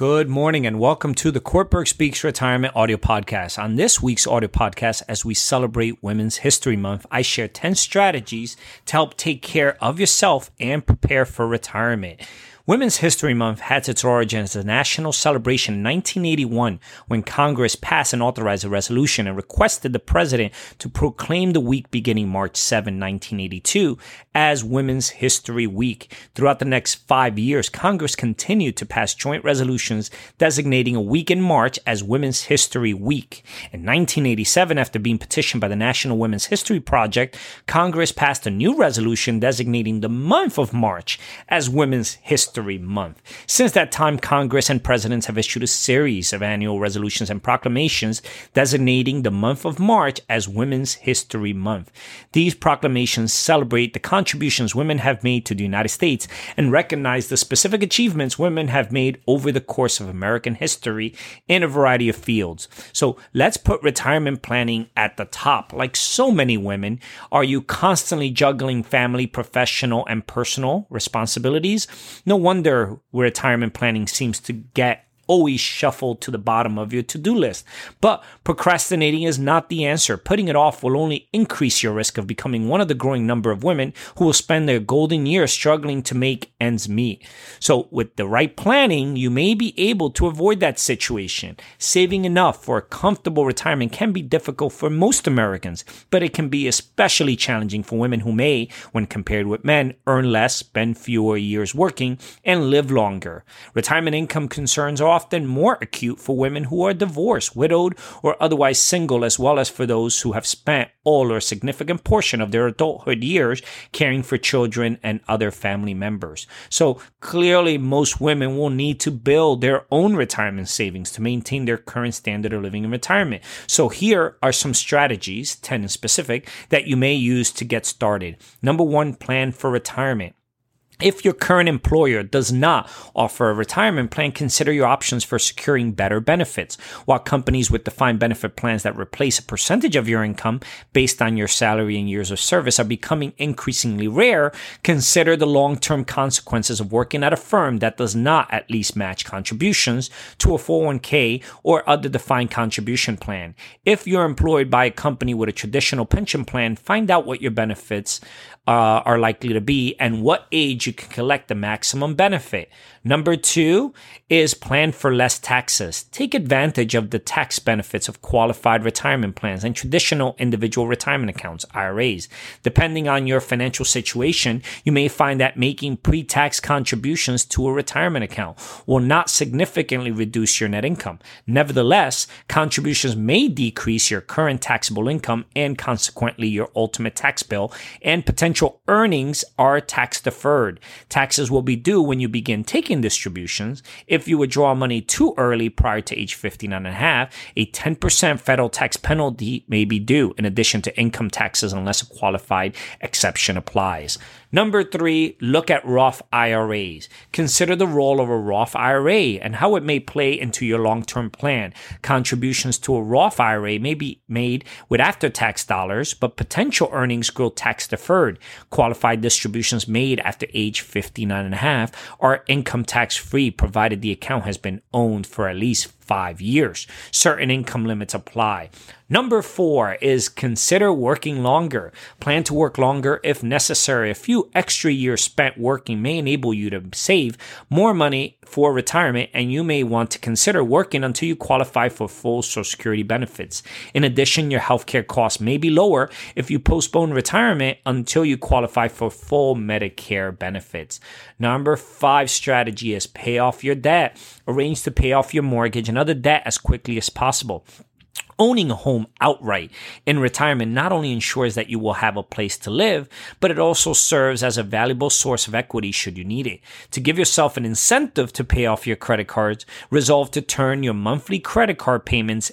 Good morning and welcome to the Kortberg Speaks Retirement audio podcast. On this week's audio podcast, as we celebrate Women's History Month, I share 10 strategies to help take care of yourself and prepare for retirement. Women's History Month had its origin as a national celebration in 1981 when Congress passed and authorized a resolution and requested the president to proclaim the week beginning March 7, 1982 as Women's History Week. Throughout the next five years, Congress continued to pass joint resolutions designating a week in March as Women's History Week. In 1987, after being petitioned by the National Women's History Project, Congress passed a new resolution designating the month of March as Women's History History Month. Since that time, Congress and presidents have issued a series of annual resolutions and proclamations designating the month of March as Women's History Month. These proclamations celebrate the contributions women have made to the United States and recognize the specific achievements women have made over the course of American history in a variety of fields. So let's put retirement planning at the top. Like so many women, are you constantly juggling family, professional, and personal responsibilities? No wonder where retirement planning seems to get always shuffled to the bottom of your to do list. But procrastinating is not the answer. Putting it off will only increase your risk of becoming one of the growing number of women who will spend their golden years struggling to make ends meet. So, with the right planning, you may be able to avoid that situation. Saving enough for a comfortable retirement can be difficult for most Americans, but it can be especially challenging for women who may, when compared with men, earn less, spend fewer years working, and live longer. Retirement income concerns are often more acute for women who are divorced, widowed, or otherwise single, as well as for those who have spent all or a significant portion of their adulthood years caring for children and other family members. So clearly, most women will need to build their own retirement savings to maintain their current standard of living in retirement. So here are some strategies, 10 in specific, that you may use to get started. Number one, plan for retirement. If your current employer does not offer a retirement plan, consider your options for securing better benefits. While companies with defined benefit plans that replace a percentage of your income based on your salary and years of service are becoming increasingly rare, consider the long-term consequences of working at a firm that does not at least match contributions to a 401k or other defined contribution plan. If you're employed by a company with a traditional pension plan, find out what your benefits uh, are likely to be and what age you can collect the maximum benefit. Number two is plan for less taxes. Take advantage of the tax benefits of qualified retirement plans and traditional individual retirement accounts, IRAs. Depending on your financial situation, you may find that making pre-tax contributions to a retirement account will not significantly reduce your net income. Nevertheless, contributions may decrease your current taxable income and consequently your ultimate tax bill and potential earnings are tax deferred. Taxes will be due when you begin taking distributions, if you withdraw money too early prior to age 59 and a half, a 10% federal tax penalty may be due in addition to income taxes unless a qualified exception applies. Number three, look at Roth IRAs. Consider the role of a Roth IRA and how it may play into your long-term plan. Contributions to a Roth IRA may be made with after-tax dollars, but potential earnings grow tax deferred. Qualified distributions made after age 59 and a half are income tax free provided the account has been owned for at least five years. Certain income limits apply. Number four is consider working longer. Plan to work longer if necessary. A few extra years spent working may enable you to save more money for retirement, and you may want to consider working until you qualify for full Social Security benefits. In addition, your healthcare costs may be lower if you postpone retirement until you qualify for full Medicare benefits. Number five strategy is pay off your debt. Arrange to pay off your mortgage and other debt as quickly as possible owning a home outright in retirement not only ensures that you will have a place to live, but it also serves as a valuable source of equity should you need it. To give yourself an incentive to pay off your credit cards, resolve to turn your monthly credit card payments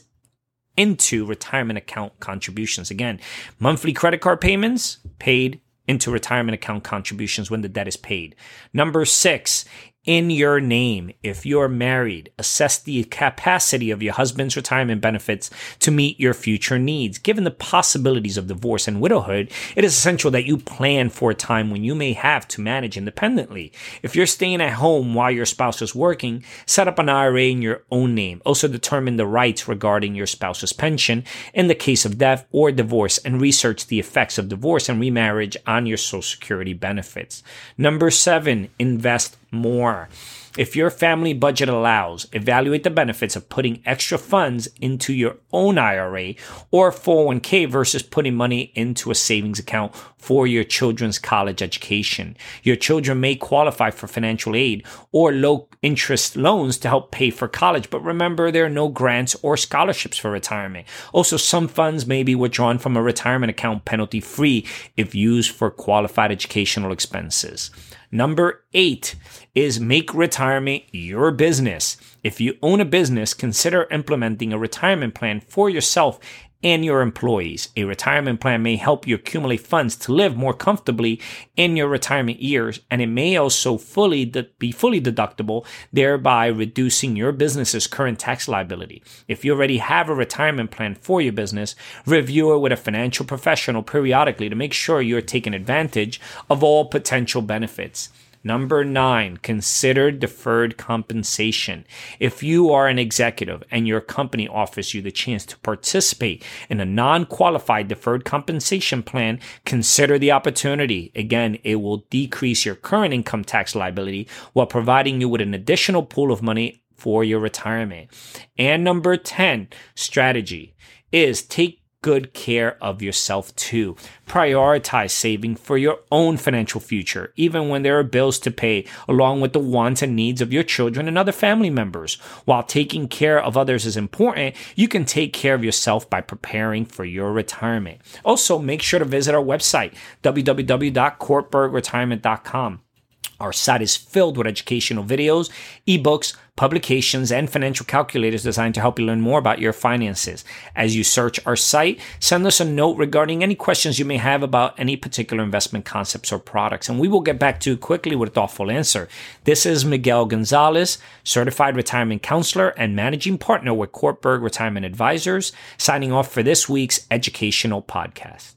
into retirement account contributions. Again, monthly credit card payments paid into retirement account contributions when the debt is paid. Number six, in your name. If you're married, assess the capacity of your husband's retirement benefits to meet your future needs. Given the possibilities of divorce and widowhood, it is essential that you plan for a time when you may have to manage independently. If you're staying at home while your spouse is working, set up an IRA in your own name. Also determine the rights regarding your spouse's pension in the case of death or divorce and research the effects of divorce and remarriage on your social security benefits. Number seven, invest more. If your family budget allows, evaluate the benefits of putting extra funds into your own IRA or 401k versus putting money into a savings account for your children's college education. Your children may qualify for financial aid or low interest loans to help pay for college, but remember there are no grants or scholarships for retirement. Also, some funds may be withdrawn from a retirement account penalty free if used for qualified educational expenses. Number eight is make retirement your business. If you own a business, consider implementing a retirement plan for yourself and your employees. A retirement plan may help you accumulate funds to live more comfortably in your retirement years, and it may also fully de- be fully deductible, thereby reducing your business's current tax liability. If you already have a retirement plan for your business, review it with a financial professional periodically to make sure you're taking advantage of all potential benefits. Number nine, consider deferred compensation. If you are an executive and your company offers you the chance to participate in a non qualified deferred compensation plan, consider the opportunity. Again, it will decrease your current income tax liability while providing you with an additional pool of money for your retirement. And number 10, strategy is take good care of yourself too. Prioritize saving for your own financial future, even when there are bills to pay, along with the wants and needs of your children and other family members. While taking care of others is important, you can take care of yourself by preparing for your retirement. Also, make sure to visit our website, www.courtbergretirement.com. Our site is filled with educational videos, ebooks, publications, and financial calculators designed to help you learn more about your finances. As you search our site, send us a note regarding any questions you may have about any particular investment concepts or products, and we will get back to you quickly with a thoughtful answer. This is Miguel Gonzalez, certified retirement counselor and managing partner with Kortberg Retirement Advisors, signing off for this week's educational podcast.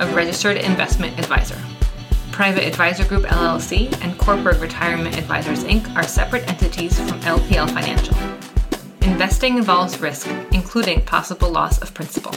a registered investment advisor. Private Advisor Group LLC and Corporate Retirement Advisors Inc. are separate entities from LPL Financial. Investing involves risk, including possible loss of principal.